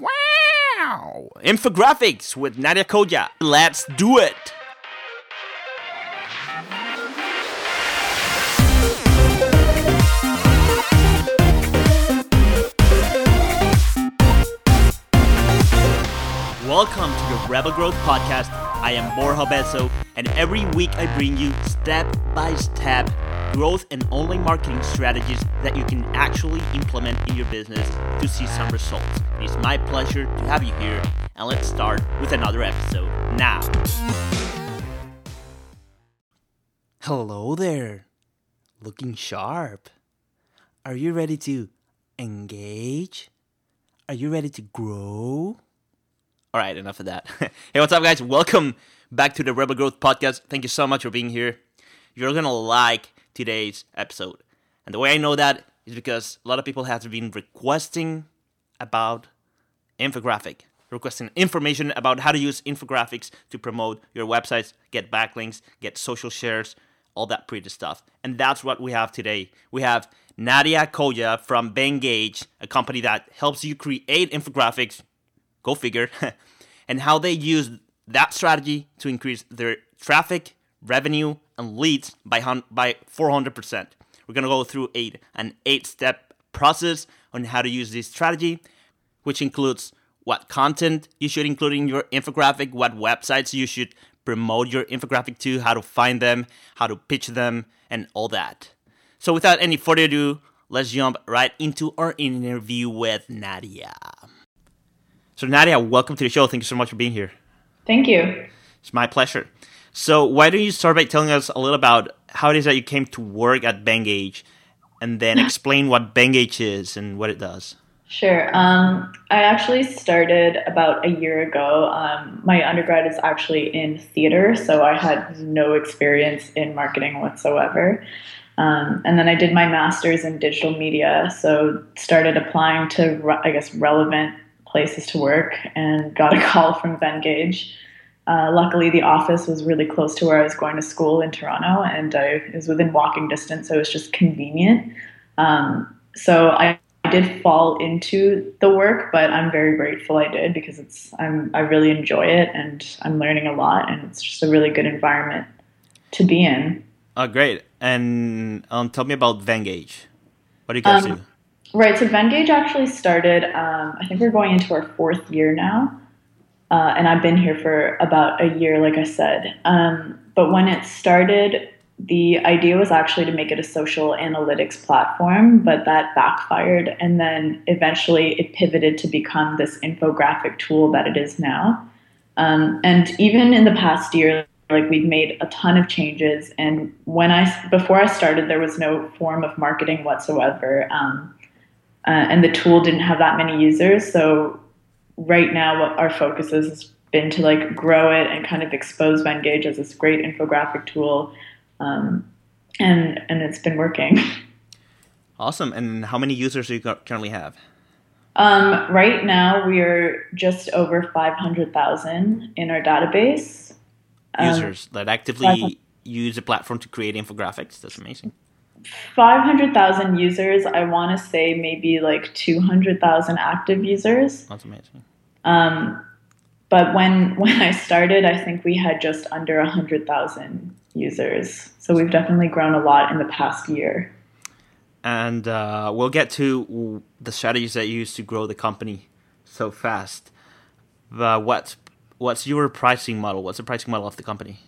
Wow. Infographics with Nadya Khoja. Let's do it. Welcome to the Rebel Growth Podcast. I am Borja Obeso, and every week I bring you step by step growth and online marketing strategies that you can actually implement in your business to see some results. It's my pleasure to have you here, and let's start with another episode now. Hello there. Looking sharp. Are you ready to engage? Are you ready to grow? All right, enough of that. hey, what's up, guys? Welcome back to the Rebel Growth Podcast. Thank you so much for being here. You're gonna like today's episode, and the way I know that is because a lot of people have been requesting about infographic, requesting information about how to use infographics to promote your websites, get backlinks, get social shares, all that pretty stuff. And that's what we have today. We have Nadya Khoja from Venngage, a company that helps you create infographics go figure, and how they use that strategy to increase their traffic, revenue, and leads by by 400%. We're gonna go through eight an eight-step process on how to use this strategy, which includes what content you should include in your infographic, what websites you should promote your infographic to, how to find them, how to pitch them, and all that. So without any further ado, let's jump right into our interview with Nadya. So, Nadya, welcome to the show. Thank you so much for being here. Thank you. It's my pleasure. So, why don't you start by telling us a little about how it is that you came to work at Venngage, and then explain what Venngage is and what it does? Sure. Um, I actually started about a year ago. Um, my undergrad is actually in theater, so I had no experience in marketing whatsoever. Um, and then I did my master's in digital media, so started applying to, I guess, relevant places to work and got a call from Venngage. Uh, luckily, the office was really close to where I was going to school in Toronto, and I, it was within walking distance, so it was just convenient. Um, so I, I did fall into the work, but I'm very grateful I did because it's I'm I really enjoy it and I'm learning a lot, and it's just a really good environment to be in. Oh, great! And um, tell me about Venngage. What do you guys Um, do? Right. So Venngage actually started. Um, I think we're going into our fourth year now, uh, and I've been here for about a year, like I said. Um, but when it started, the idea was actually to make it a social analytics platform, but that backfired, and then eventually it pivoted to become this infographic tool that it is now. Um, and even in the past year, like we've made a ton of changes. And when I before I started, there was no form of marketing whatsoever. Um, uh, and the tool didn't have that many users. So right now, what our focus is, has been to like grow it and kind of expose Venngage as this great infographic tool, um, and and it's been working. Awesome. And how many users do you currently have? Um, right now, we are just over five hundred thousand in our database. Um, Users that actively use the platform to create infographics. That's amazing. 500,000 users. I want to say maybe like 200,000 active users. That's amazing. Um, but when when I started, I think we had just under 100,000 users. So we've definitely grown a lot in the past year. and uh, we'll get to the strategies that you use to grow the company so fast. But what's what's your pricing model? What's the pricing model of the company?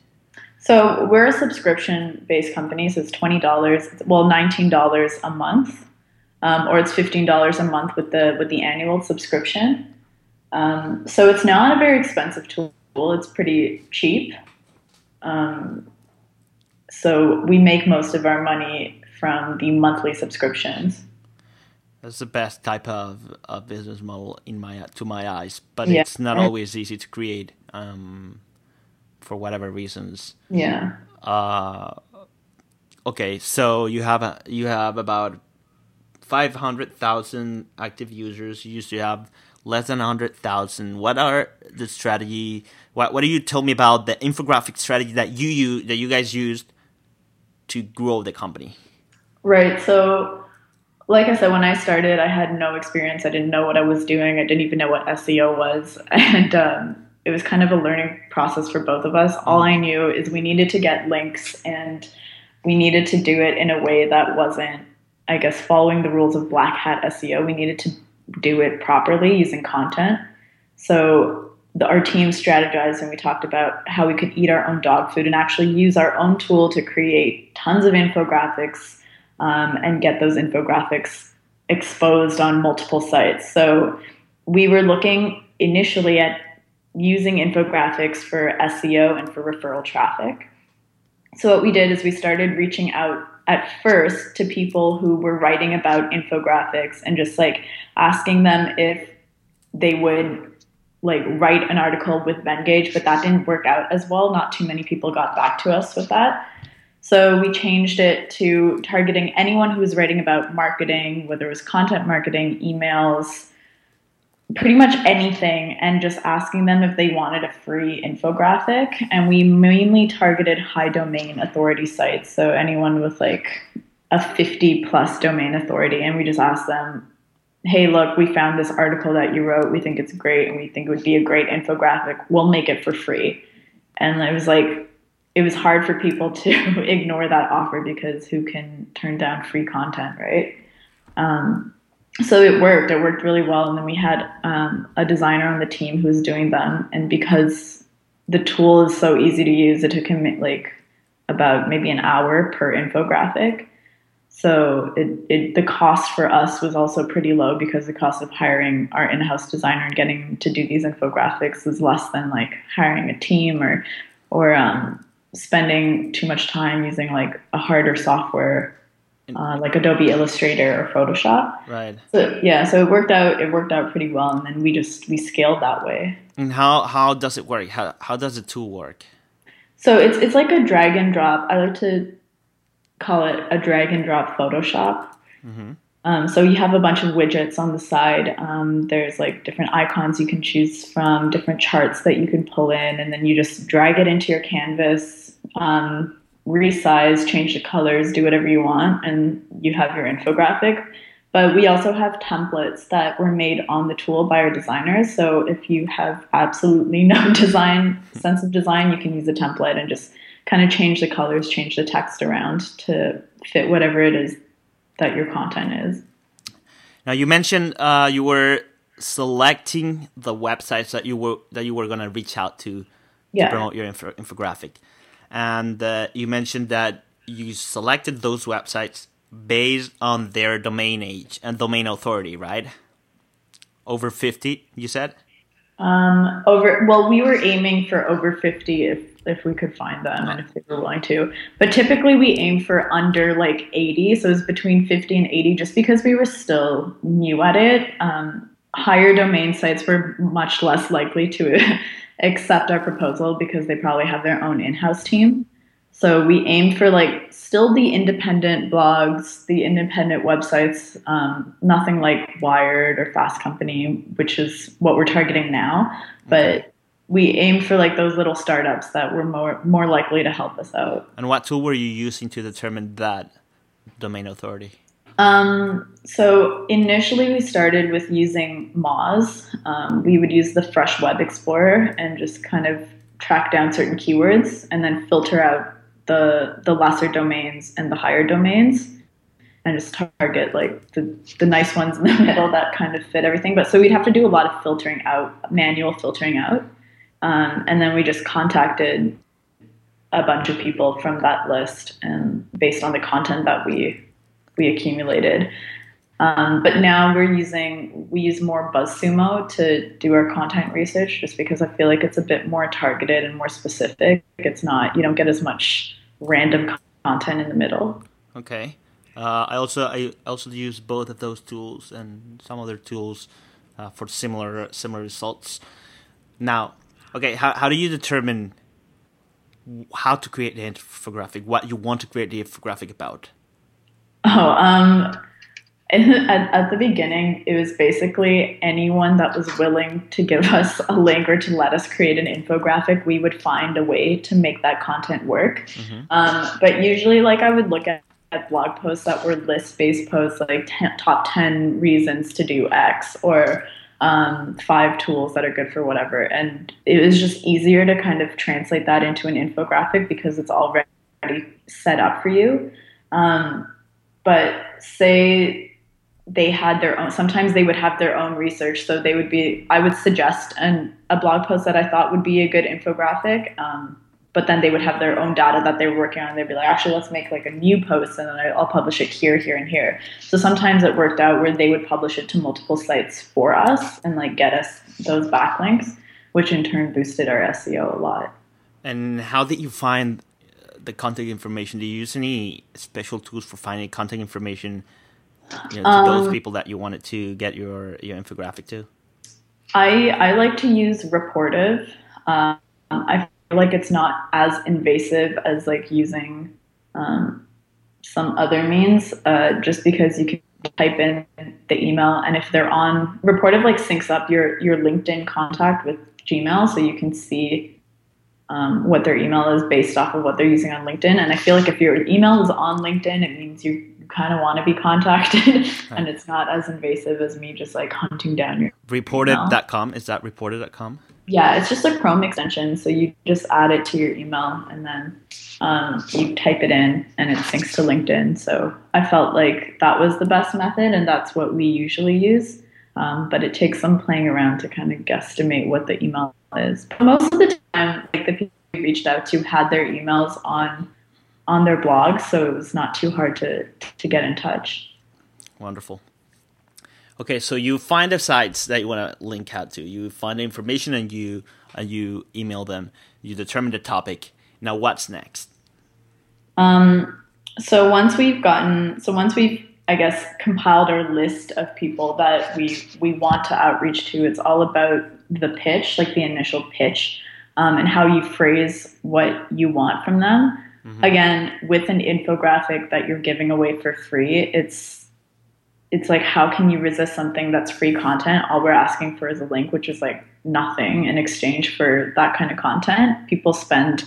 So we're a subscription based company. So it's twenty dollars, well, nineteen dollars a month, um, or it's fifteen dollars a month with the with the annual subscription. Um, so it's not a very expensive tool. It's pretty cheap. Um, so we make most of our money from the monthly subscriptions. That's the best type of, of business model in my to my eyes, but Yeah. it's not always easy to create um, for whatever reasons. Yeah. Uh, okay, so you have a, you have about five hundred thousand active users. You used to have less than hundred thousand. What are the strategy? What What do you tell me about the infographic strategy that you use that you guys used to grow the company? Right. So like I said, when I started, I had no experience. I didn't know what I was doing. I didn't even know what SEO was, and um, it was kind of a learning process for both of us. All I knew is we needed to get links, and we needed to do it in a way that wasn't, I guess, following the rules of black hat SEO. We needed to do it properly using content. So the, our team strategized and we talked about how we could eat our own dog food and actually use our own tool to create tons of infographics um, and get those infographics exposed on multiple sites. So we were looking initially at using infographics for SEO and for referral traffic. So what we did is we started reaching out at first to people who were writing about infographics and just like asking them if they would like write an article with Venngage, but that didn't work out as well. Not too many people got back to us with that. So we changed it to targeting anyone who was writing about marketing, whether it was content marketing, emails, pretty much anything, and just asking them if they wanted a free infographic. And we mainly targeted high domain authority sites. So anyone with like a 50 plus domain authority. And we just asked them, hey, look, we found this article that you wrote. We think it's great and we think it would be a great infographic. We'll make it for free. And it was like, it was hard for people to ignore that offer because who can turn down free content, right? Um, so it worked. It worked really well. And then we had um, a designer on the team who was doing them. And because the tool is so easy to use, it took him like about maybe an hour per infographic. So it, it, the cost for us was also pretty low because the cost of hiring our in-house designer and getting to do these infographics is less than like hiring a team or or um, spending too much time using like a harder software uh, like Adobe Illustrator or Photoshop. Right. So yeah, so it worked out. It worked out pretty well, and then we just we scaled that way. And how how does it work? How how does the tool work? So it's it's like a drag and drop. I like to call it a drag and drop Photoshop. Mm-hmm. Um, so you have a bunch of widgets on the side. Um, there's like different icons you can choose from, different charts that you can pull in, and then you just drag it into your canvas, um, resize, change the colors, do whatever you want, and you have your infographic. But we also have templates that were made on the tool by our designers. So if you have absolutely no design sense of design, you can use a template and just kind of change the colors, change the text around to fit whatever it is that your content is. Now you mentioned uh, you were selecting the websites that you were that you were going to reach out to yeah. to promote your info- infographic, and uh, you mentioned that you selected those websites based on their domain age and domain authority, right? Over fifty, you said. Um, over well, we were aiming for over fifty if if we could find them and if they were willing to. But typically we aim for under like 80, so it's between 50 and 80, just because we were still new at it. Um, higher domain sites were much less likely to accept our proposal because they probably have their own in-house team. So we aimed for like still the independent blogs, the independent websites, um, nothing like Wired or Fast Company, which is what we're targeting now. But we aimed for like those little startups that were more more likely to help us out. And what tool were you using to determine that domain authority? Um, so initially we started with using Moz. Um, we would use the Fresh Web Explorer and just kind of track down certain keywords and then filter out the the lesser domains and the higher domains and just target like the, the nice ones in the middle that kind of fit everything. But so we'd have to do a lot of filtering out, manual filtering out. Um, and then we just contacted a bunch of people from that list and based on the content that we we accumulated. Um, but now we're using we use more BuzzSumo to do our content research, just because I feel like it's a bit more targeted and more specific. It's not you don't get as much random content in the middle. Okay. Uh, I also I also use both of those tools and some other tools uh, for similar similar results. Now, Okay, how how do you determine how to create the infographic? What you want to create the infographic about? Oh, um, at, at the beginning, it was basically anyone that was willing to give us a link or to let us create an infographic. We would find a way to make that content work. Mm-hmm. Um, but usually, like I would look at blog posts that were list based posts like ten, top 10 reasons to do X or um, five tools that are good for whatever. And it was just easier to kind of translate that into an infographic because it's already set up for you. Um, but say they had their own sometimes they would have their own research. So they would be i would suggest an, a blog post that i thought would be a good infographic um, but then they would have their own data that they were working on. They'd be like actually let's make like a new post and then i'll publish it here here and here. So sometimes it worked out where they would publish it to multiple sites for us and like get us those backlinks which in turn boosted our seo a lot. And how did you find the contact information do you use any special tools for finding contact information you know, to um, those people that you wanted to get your your infographic to? I I like to use Rapportive. Um, I feel like it's not as invasive as like using um, some other means, uh, just because you can type in the email and if they're on Rapportive, like syncs up your your LinkedIn contact with Gmail, so you can see um, what their email is based off of what they're using on LinkedIn. And I feel like if your email is on LinkedIn, it means you kind of want to be contacted. And it's not as invasive as me just like hunting down your rapportive.com is that rapportive.com yeah it's just a chrome extension so you just add it to your email and then um, you type it in and it syncs to linkedin. So i felt like that was the best method and that's what we usually use. Um, but it takes some playing around to kind of guesstimate what the email is but most of the time like the people we reached out to had their emails on on their blog, so it was not too hard to to get in touch. Wonderful. Okay, so you find the sites that you want to link out to. You find the information and you and you email them. You determine the topic. Now, what's next? Um, so once we've gotten, so once we've, I guess, compiled our list of people that we we want to outreach to, it's all about the pitch, like the initial pitch, um, and how you phrase what you want from them. Mm-hmm. Again, with an infographic that you're giving away for free, it's it's like how can you resist something that's free content? All we're asking for is a link, which is like nothing in exchange for that kind of content. People spend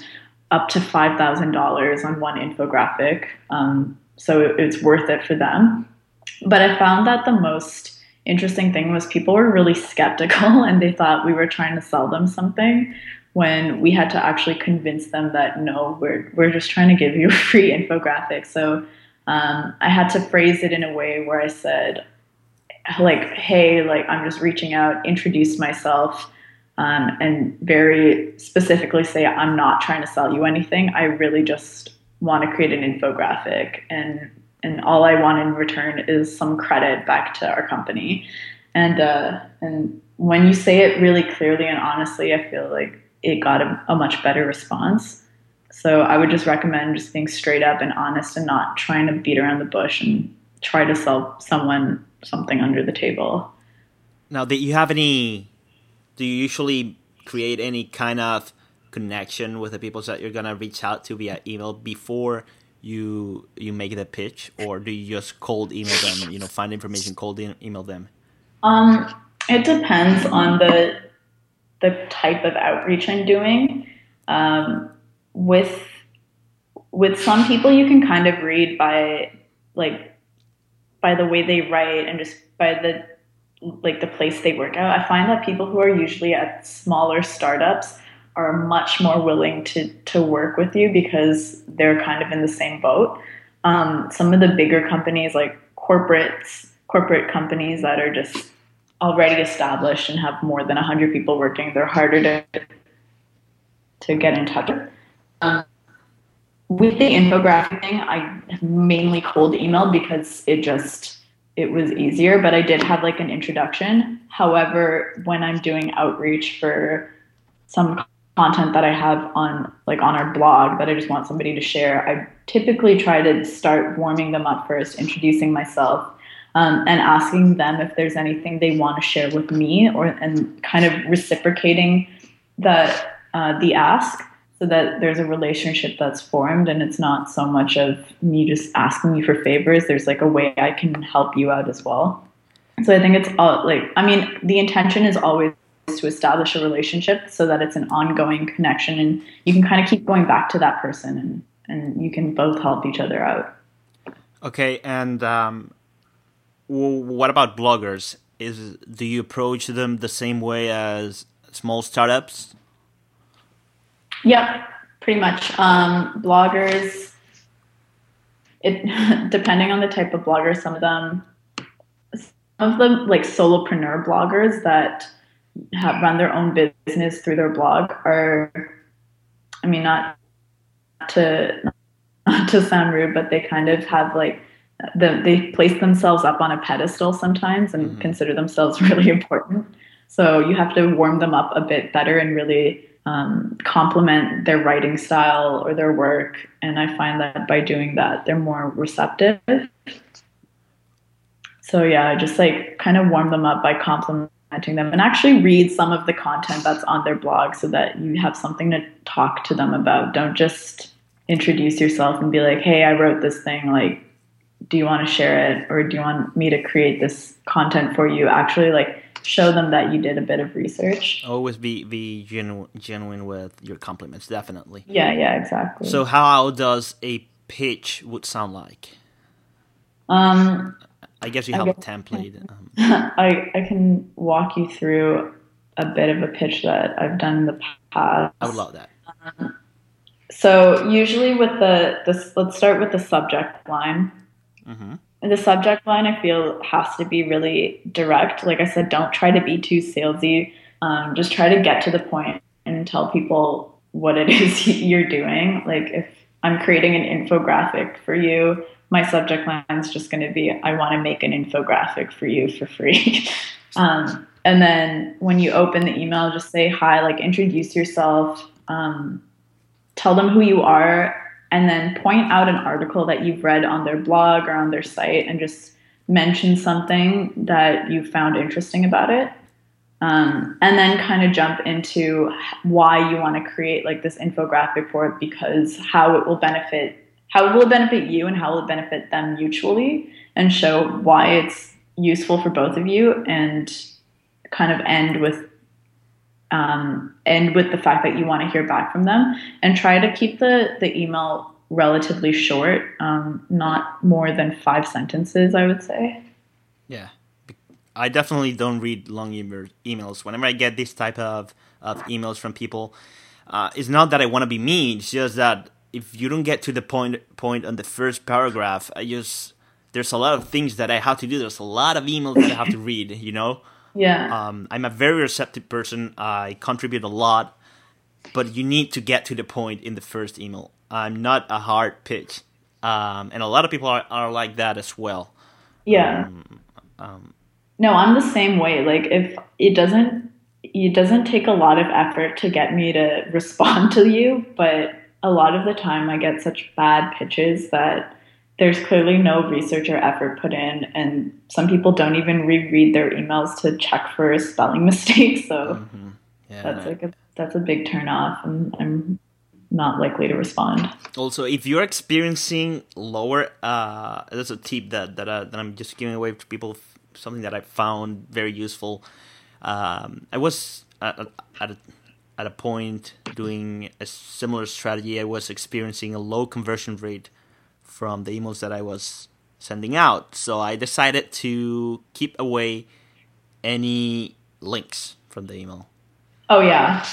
up to five thousand dollars on one infographic, um, so it's worth it for them. But I found that the most interesting thing was people were really skeptical and they thought we were trying to sell them something when we had to actually convince them that no, we're we're just trying to give you a free infographic. So um, I had to phrase it in a way where I said, like, hey, like I'm just reaching out, introduce myself, um, and very specifically say I'm not trying to sell you anything. I really just want to create an infographic, and and all I want in return is some credit back to our company. And uh, and when you say it really clearly and honestly, I feel like it got a, a much better response. So I would just recommend just being straight up and honest and not trying to beat around the bush and try to sell someone something under the table. Now, do you have any? Do you usually create any kind of connection with the people that you're gonna reach out to via email before you you make the pitch, or do you just cold email them? You know, find information, cold email them. Um, it depends on the the type of outreach I'm doing. Um, with with some people, you can kind of read by like by the way they write and just by the like the place they work out. I find that people who are usually at smaller startups are much more willing to to work with you because they're kind of in the same boat. Um, some of the bigger companies, like corporates, corporate companies that are just already established and have more than 100 people working, they're harder to, to get in touch with. Um, with the infographic thing, I mainly cold emailed because it just it was easier, but I did have like an introduction. However, when I'm doing outreach for some content that I have on like on our blog that I just want somebody to share, I typically try to start warming them up first, introducing myself, um, and asking them if there's anything they want to share with me or and kind of reciprocating the uh, the ask so that there's a relationship that's formed and it's not so much of me just asking you for favors. There's like a way i can help you out as well. So i think it's all like i mean the intention is always to establish a relationship so that it's an ongoing connection and you can kind of keep going back to that person and and you can both help each other out Okay, and um, w- what about bloggers? Is do you approach them the same way as small startups? Yeah, pretty much. Um, bloggers, it depending on the type of blogger, some of them, some of them like solopreneur bloggers that have run their own business through their blog are, I mean, not to not to sound rude, but they kind of have like the, they place themselves up on a pedestal sometimes and mm-hmm. consider themselves really important. So you have to warm them up a bit better and really um, complement their writing style or their work. And I find that by doing that, they're more receptive. So yeah, just like kind of warm them up by complimenting them and actually read some of the content that's on their blog so that you have something to talk to them about. Don't just introduce yourself and be like, hey, I wrote this thing. Like, do you want to share it or do you want me to create this content for you? Actually, like, show them that you did a bit of research. Always be be genuine, genuine with your compliments, definitely. Yeah, yeah, exactly. So, how does a pitch would sound like? Um, I guess you have guess, a template. Um, I I can walk you through a bit of a pitch that I've done in the past. I would love that. Um, so usually with the this, let's start with the subject line. Mm-hmm. The subject line I feel has to be really direct. Like I said, don't try to be too salesy. Um, just try to get to the point and tell people what it is you're doing. Like if I'm creating an infographic for you, my subject line is just going to be, I want to make an infographic for you for free. um, and then when you open the email, just say hi, like introduce yourself. Um, tell them who you are, and then point out an article that you've read on their blog or on their site and just mention something that you found interesting about it. Um, and then kind of jump into why you want to create like this infographic for it because how it will benefit how will it benefit you and how will it benefit them mutually and show why it's useful for both of you and kind of end with um, and with the fact that you want to hear back from them and try to keep the, the email relatively short, um, not more than five sentences, I would say. Yeah. I definitely don't read long emails. Whenever I get this type of, of emails from people, uh, it's not that I want to be mean. It's just that if you don't get to the point point on the first paragraph, I just there's a lot of things that I have to do. There's a lot of emails that I have to read. You know, yeah. Um, I'm a very receptive person. I contribute a lot, but you need to get to the point in the first email. I'm not a hard pitch, um, and a lot of people are, are like that as well. Yeah. Um, um, no, I'm the same way. Like if it doesn't, it doesn't take a lot of effort to get me to respond to you, but a lot of the time I get such bad pitches that there's clearly no research or effort put in, and some people don't even reread their emails to check for spelling mistakes. So mm-hmm. yeah, that's like a that's a big turn off, and I'm not likely to respond. Also, if you're experiencing lower, uh, that's a tip that that, uh, that I'm just giving away to people. Something that I found very useful. Um, I was at, at a, at a point doing a similar strategy. I was experiencing a low conversion rate from the emails that I was sending out. So I decided to keep away any links from the email. Oh yeah.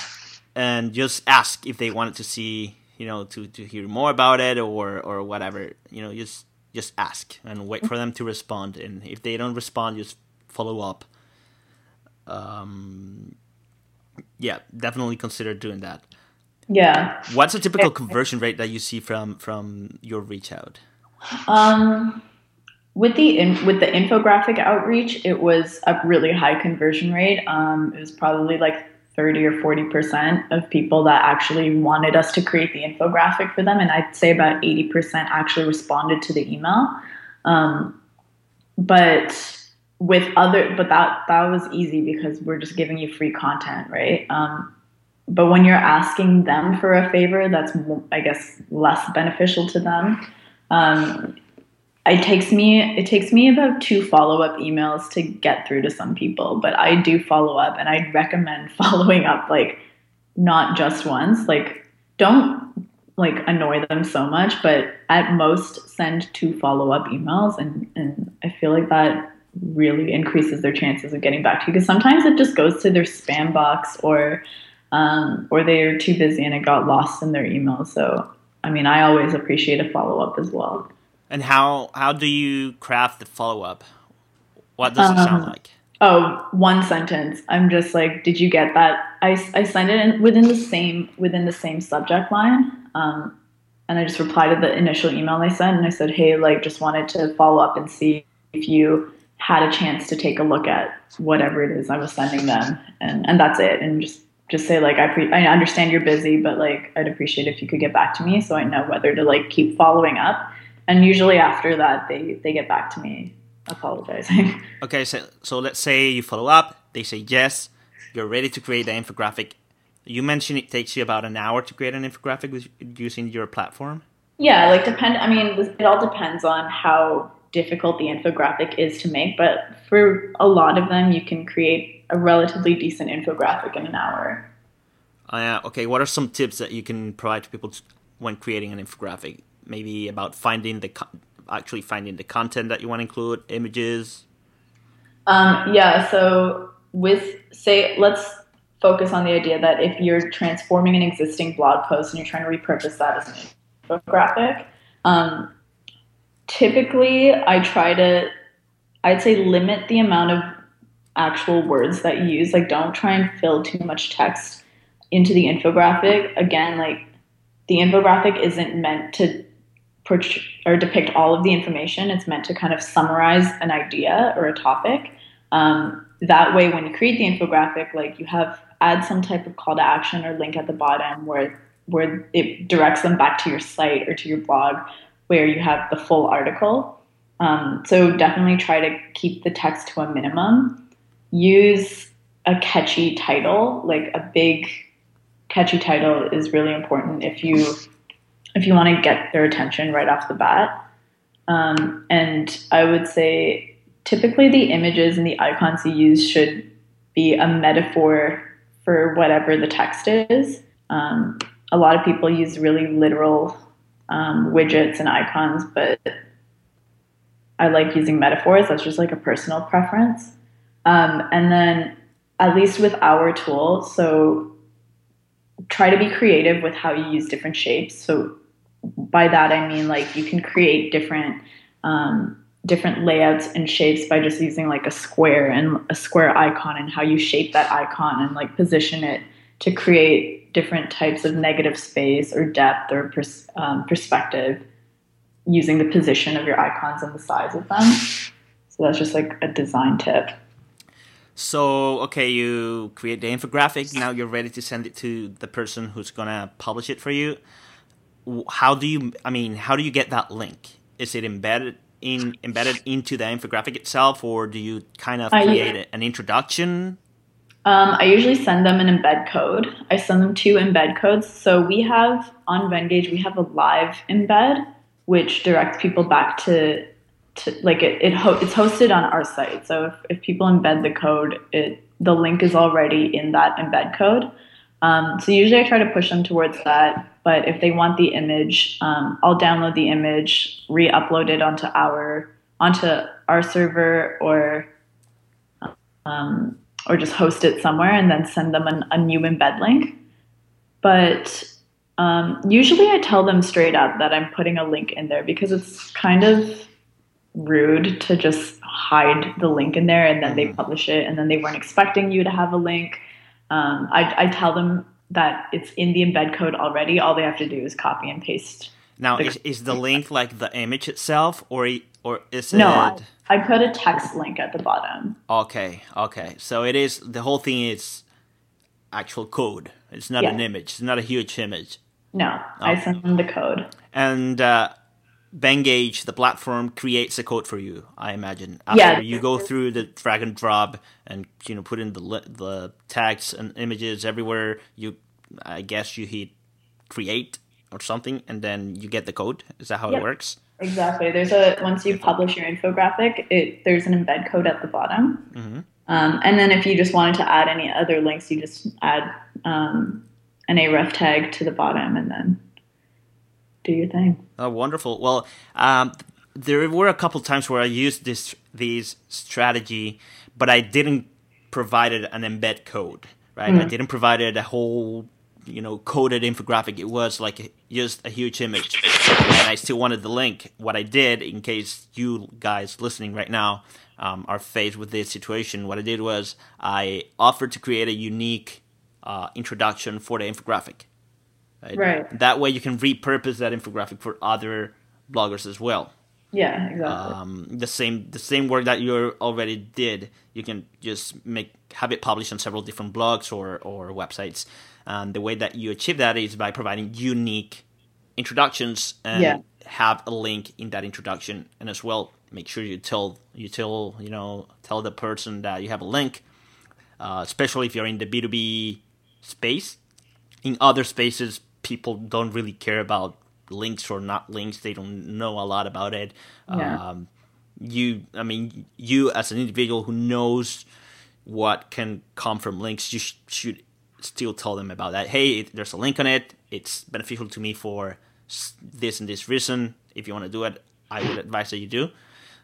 And just ask if they wanted to see, you know, to, to hear more about it or or whatever. You know, just just ask and wait for them to respond. And if they don't respond, just follow up. Um, yeah, definitely consider doing that. Yeah. What's a typical conversion rate that you see from from your reach out? Um, with the in, with the infographic outreach, it was a really high conversion rate. Um, it was probably like 30 or 40 percent of people that actually wanted us to create the infographic for them, and I'd say about 80 percent actually responded to the email. Um, but with other, but that that was easy because we're just giving you free content, right? Um, but when you're asking them for a favor that's i guess less beneficial to them um, it takes me it takes me about two follow-up emails to get through to some people but i do follow up and i'd recommend following up like not just once like don't like annoy them so much, but at most send two follow up emails, and and I feel like that really increases their chances of getting back to you because sometimes it just goes to their spam box or um, or they're too busy and it got lost in their email. So I mean, I always appreciate a follow up as well. And how how do you craft the follow up? What does it sound Um, like? Oh, one sentence. I'm just like, did you get that? I, I send it in within the same within the same subject line, um, and I just replied to the initial email they sent, and I said, hey, like, just wanted to follow up and see if you had a chance to take a look at whatever it is I was sending them, and and that's it, and just just say like, I pre- I understand you're busy, but like, I'd appreciate if you could get back to me so I know whether to like keep following up, and usually after that they they get back to me apologizing. Okay, so so let's say you follow up, they say yes, you're ready to create the infographic. You mentioned it takes you about an hour to create an infographic with, using your platform. Yeah, like depend. I mean, it all depends on how difficult the infographic is to make. But for a lot of them, you can create a relatively decent infographic in an hour. Uh, okay, what are some tips that you can provide to people t- when creating an infographic? Maybe about finding the co- actually finding the content that you want to include, images. Um, yeah. So with say, let's focus on the idea that if you're transforming an existing blog post and you're trying to repurpose that as an infographic, um, typically I try to, I'd say, limit the amount of actual words that you use. Like, don't try and fill too much text into the infographic. Again, like the infographic isn't meant to or depict all of the information. It's meant to kind of summarize an idea or a topic. Um, that way, when you create the infographic, like you have add some type of call to action or link at the bottom where where it directs them back to your site or to your blog, where you have the full article. Um, so definitely try to keep the text to a minimum. Use a catchy title, like a big catchy title is really important if you if you want to get their attention right off the bat. Um, and I would say typically the images and the icons you use should be a metaphor for whatever the text is. Um, a lot of people use really literal um, widgets and icons, but I like using metaphors. That's just like a personal preference. Um, and then, at least with our tool, so try to be creative with how you use different shapes. So by that I mean like you can create different um, different layouts and shapes by just using like a square and a square icon and how you shape that icon and like position it to create different types of negative space or depth or pers- um, perspective using the position of your icons and the size of them. So that's just like a design tip. So, okay, you create the infographic. Now you're ready to send it to the person who's gonna publish it for you. How do you? I mean, how do you get that link? Is it embedded in embedded into the infographic itself, or do you kind of create an introduction? Um, I usually send them an embed code. I send them two embed codes. So we have on Venngage, we have a live embed, which directs people back to, to like it, it ho- it's hosted on our site. So if, if people embed the code, it the link is already in that embed code. Um, so usually I try to push them towards that. But if they want the image, um, I'll download the image, re-upload it onto our onto our server or um, or just host it somewhere and then send them an, a new embed link. But um, usually I tell them straight up that I'm putting a link in there because it's kind of rude to just hide the link in there and then they publish it and then they weren't expecting you to have a link. Um, I, I tell them that it's in the embed code already. All they have to do is copy and paste. Now, The- is, is the link like the image itself, or or is it? No, I, I put a text link at the bottom. Okay, okay. So it is the whole thing is actual code. It's not Yeah. an image. It's not a huge image. No, I send them the code. And uh, Venngage, the platform, creates the code for you. I imagine. After Yeah. you go through the drag and drop and you know put in the the tags and images everywhere. You, I guess you hit create or something, and then you get the code. Is that how Yep. it works? Exactly. There's a once you publish your infographic, it there's an embed code at the bottom, Mhm. um, and then if you just wanted to add any other links, you just add um, an href tag to the bottom, and then do your thing. Oh, wonderful. Well, um, there were a couple times where I used this this strategy, but I didn't provide it an embed code. Right, mm. I didn't provide it a whole you know coded infographic it was like just a huge image. And i still wanted the link. What i did in case you guys listening right now um, are faced with this situation what i did was i offered to create a unique uh, introduction for the infographic. Right? right. That way you can repurpose that infographic for other bloggers as well. Yeah exactly. Um, the same the same work that you already did you can just make have it published on several different blogs or or websites and the way that you achieve that is by providing unique introductions and yeah. have a link in that introduction, and as well make sure you tell you tell you know tell the person that you have a link, uh, especially if you're in the B two B space. In other spaces, people don't really care about links or not links; they don't know a lot about it. Yeah. Um, you, I mean, you as an individual who knows what can come from links, you sh- should still tell them about that. Hey, there's a link on it. It's beneficial to me for this and this reason. If you want to do it, I would advise that you do.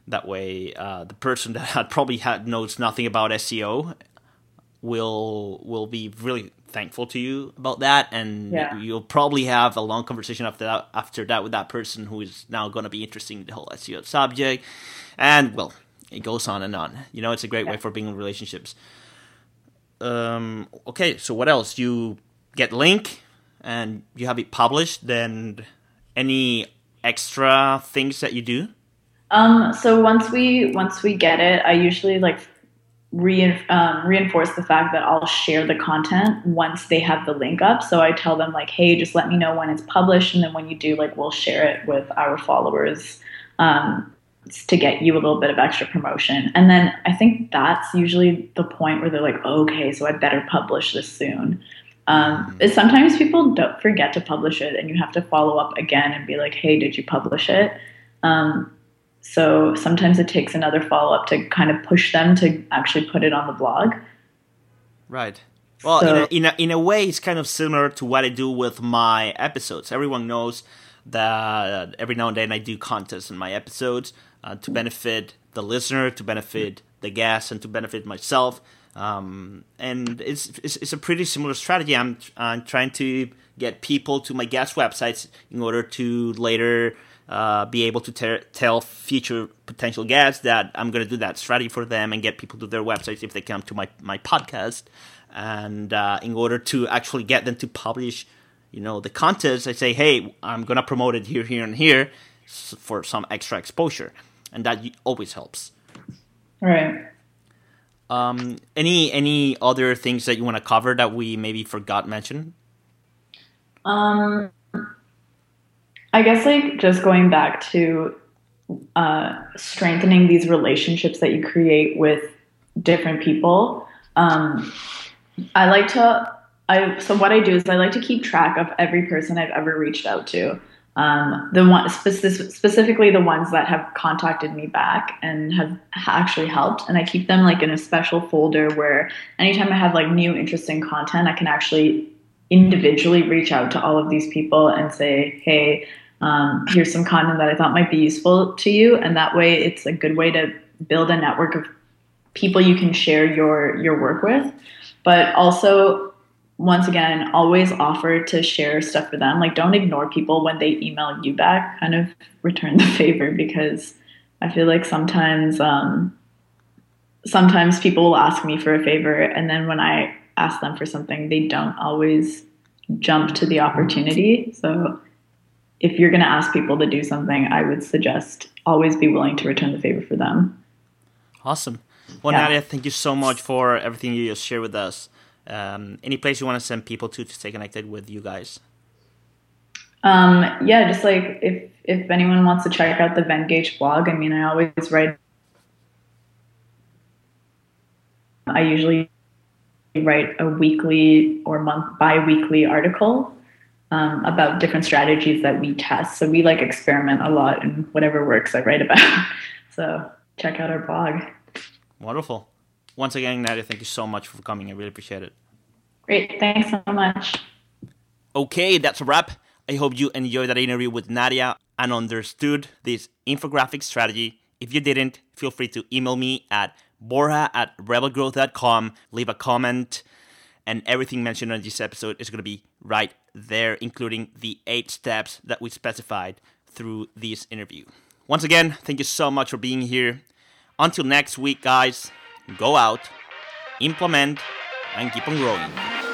That way, uh, the person that had probably had knows nothing about SEO will will be really thankful to you about that, and yeah. you'll probably have a long conversation after that after that with that person who is now going to be interested in the whole SEO subject, and well, it goes on and on. You know, it's a great yeah. way for being in relationships um, okay, so what else? You get link and you have it published. Then any extra things that you do? Um, so once we once we get it, I usually like re- um, reinforce the fact that I'll share the content once they have the link up. So I tell them like, hey, just let me know when it's published, and then when you do, like, we'll share it with our followers. Um, to get you a little bit of extra promotion. And then I think that's usually the point where they're like, okay, so I better publish this soon. Um, mm-hmm. sometimes people don't forget to publish it, and you have to follow up again and be like, hey, did you publish it? Um, so sometimes it takes another follow up to kind of push them to actually put it on the blog. Right. Well, so, in, a, in, a, in a way, it's kind of similar to what I do with my episodes. Everyone knows that every now and then I do contests in my episodes uh, to benefit the listener, to benefit the guest, and to benefit myself. Um, and it's, it's, it's a pretty similar strategy. I'm I'm trying to get people to my guest websites in order to later uh, be able to ter- tell future potential guests that I'm going to do that strategy for them and get people to their websites if they come to my my podcast. And uh, in order to actually get them to publish, you know, the contest, I say, hey, I'm going to promote it here, here, and here for some extra exposure and that always helps. Right. Um, any any other things that you want to cover that we maybe forgot mention? Um, I guess like just going back to uh, strengthening these relationships that you create with different people. Um, I like to. I so what I do is I like to keep track of every person I've ever reached out to um, the one specific, specifically the ones that have contacted me back and have actually helped. And i keep them like in a special folder where anytime i have like new interesting content i can actually individually reach out to all of these people and say hey um, here's some content that i thought might be useful to you. And that way it's a good way to build a network of people you can share your your work with. But also once again, always offer to share stuff for them. Like, don't ignore people when they email you back. Kind of return the favor because I feel like sometimes, um, sometimes people will ask me for a favor, and then when I ask them for something, they don't always jump to the opportunity. So, if you're going to ask people to do something, I would suggest always be willing to return the favor for them. Awesome. Well, yeah. Nadya, thank you so much for everything you just shared with us um, any place you want to send people to to stay connected with you guys? Um, yeah, just like if if anyone wants to check out the Venngage blog, I mean, I always write. I usually write a weekly or month bi-weekly article um, about different strategies that we test. So we like experiment a lot, and whatever works, I write about. so check out our blog. Wonderful once again, Nadya, thank you so much for coming. I really appreciate it. Great. Thanks so much. Okay, that's a wrap. I hope you enjoyed that interview with Nadya and understood this infographic strategy. If you didn't, feel free to email me at borja at rebelgrowth.com, leave a comment, and everything mentioned on this episode is going to be right there, including the eight steps that we specified through this interview. Once again, thank you so much for being here. Until next week, guys, go out, implement, and keep on growing.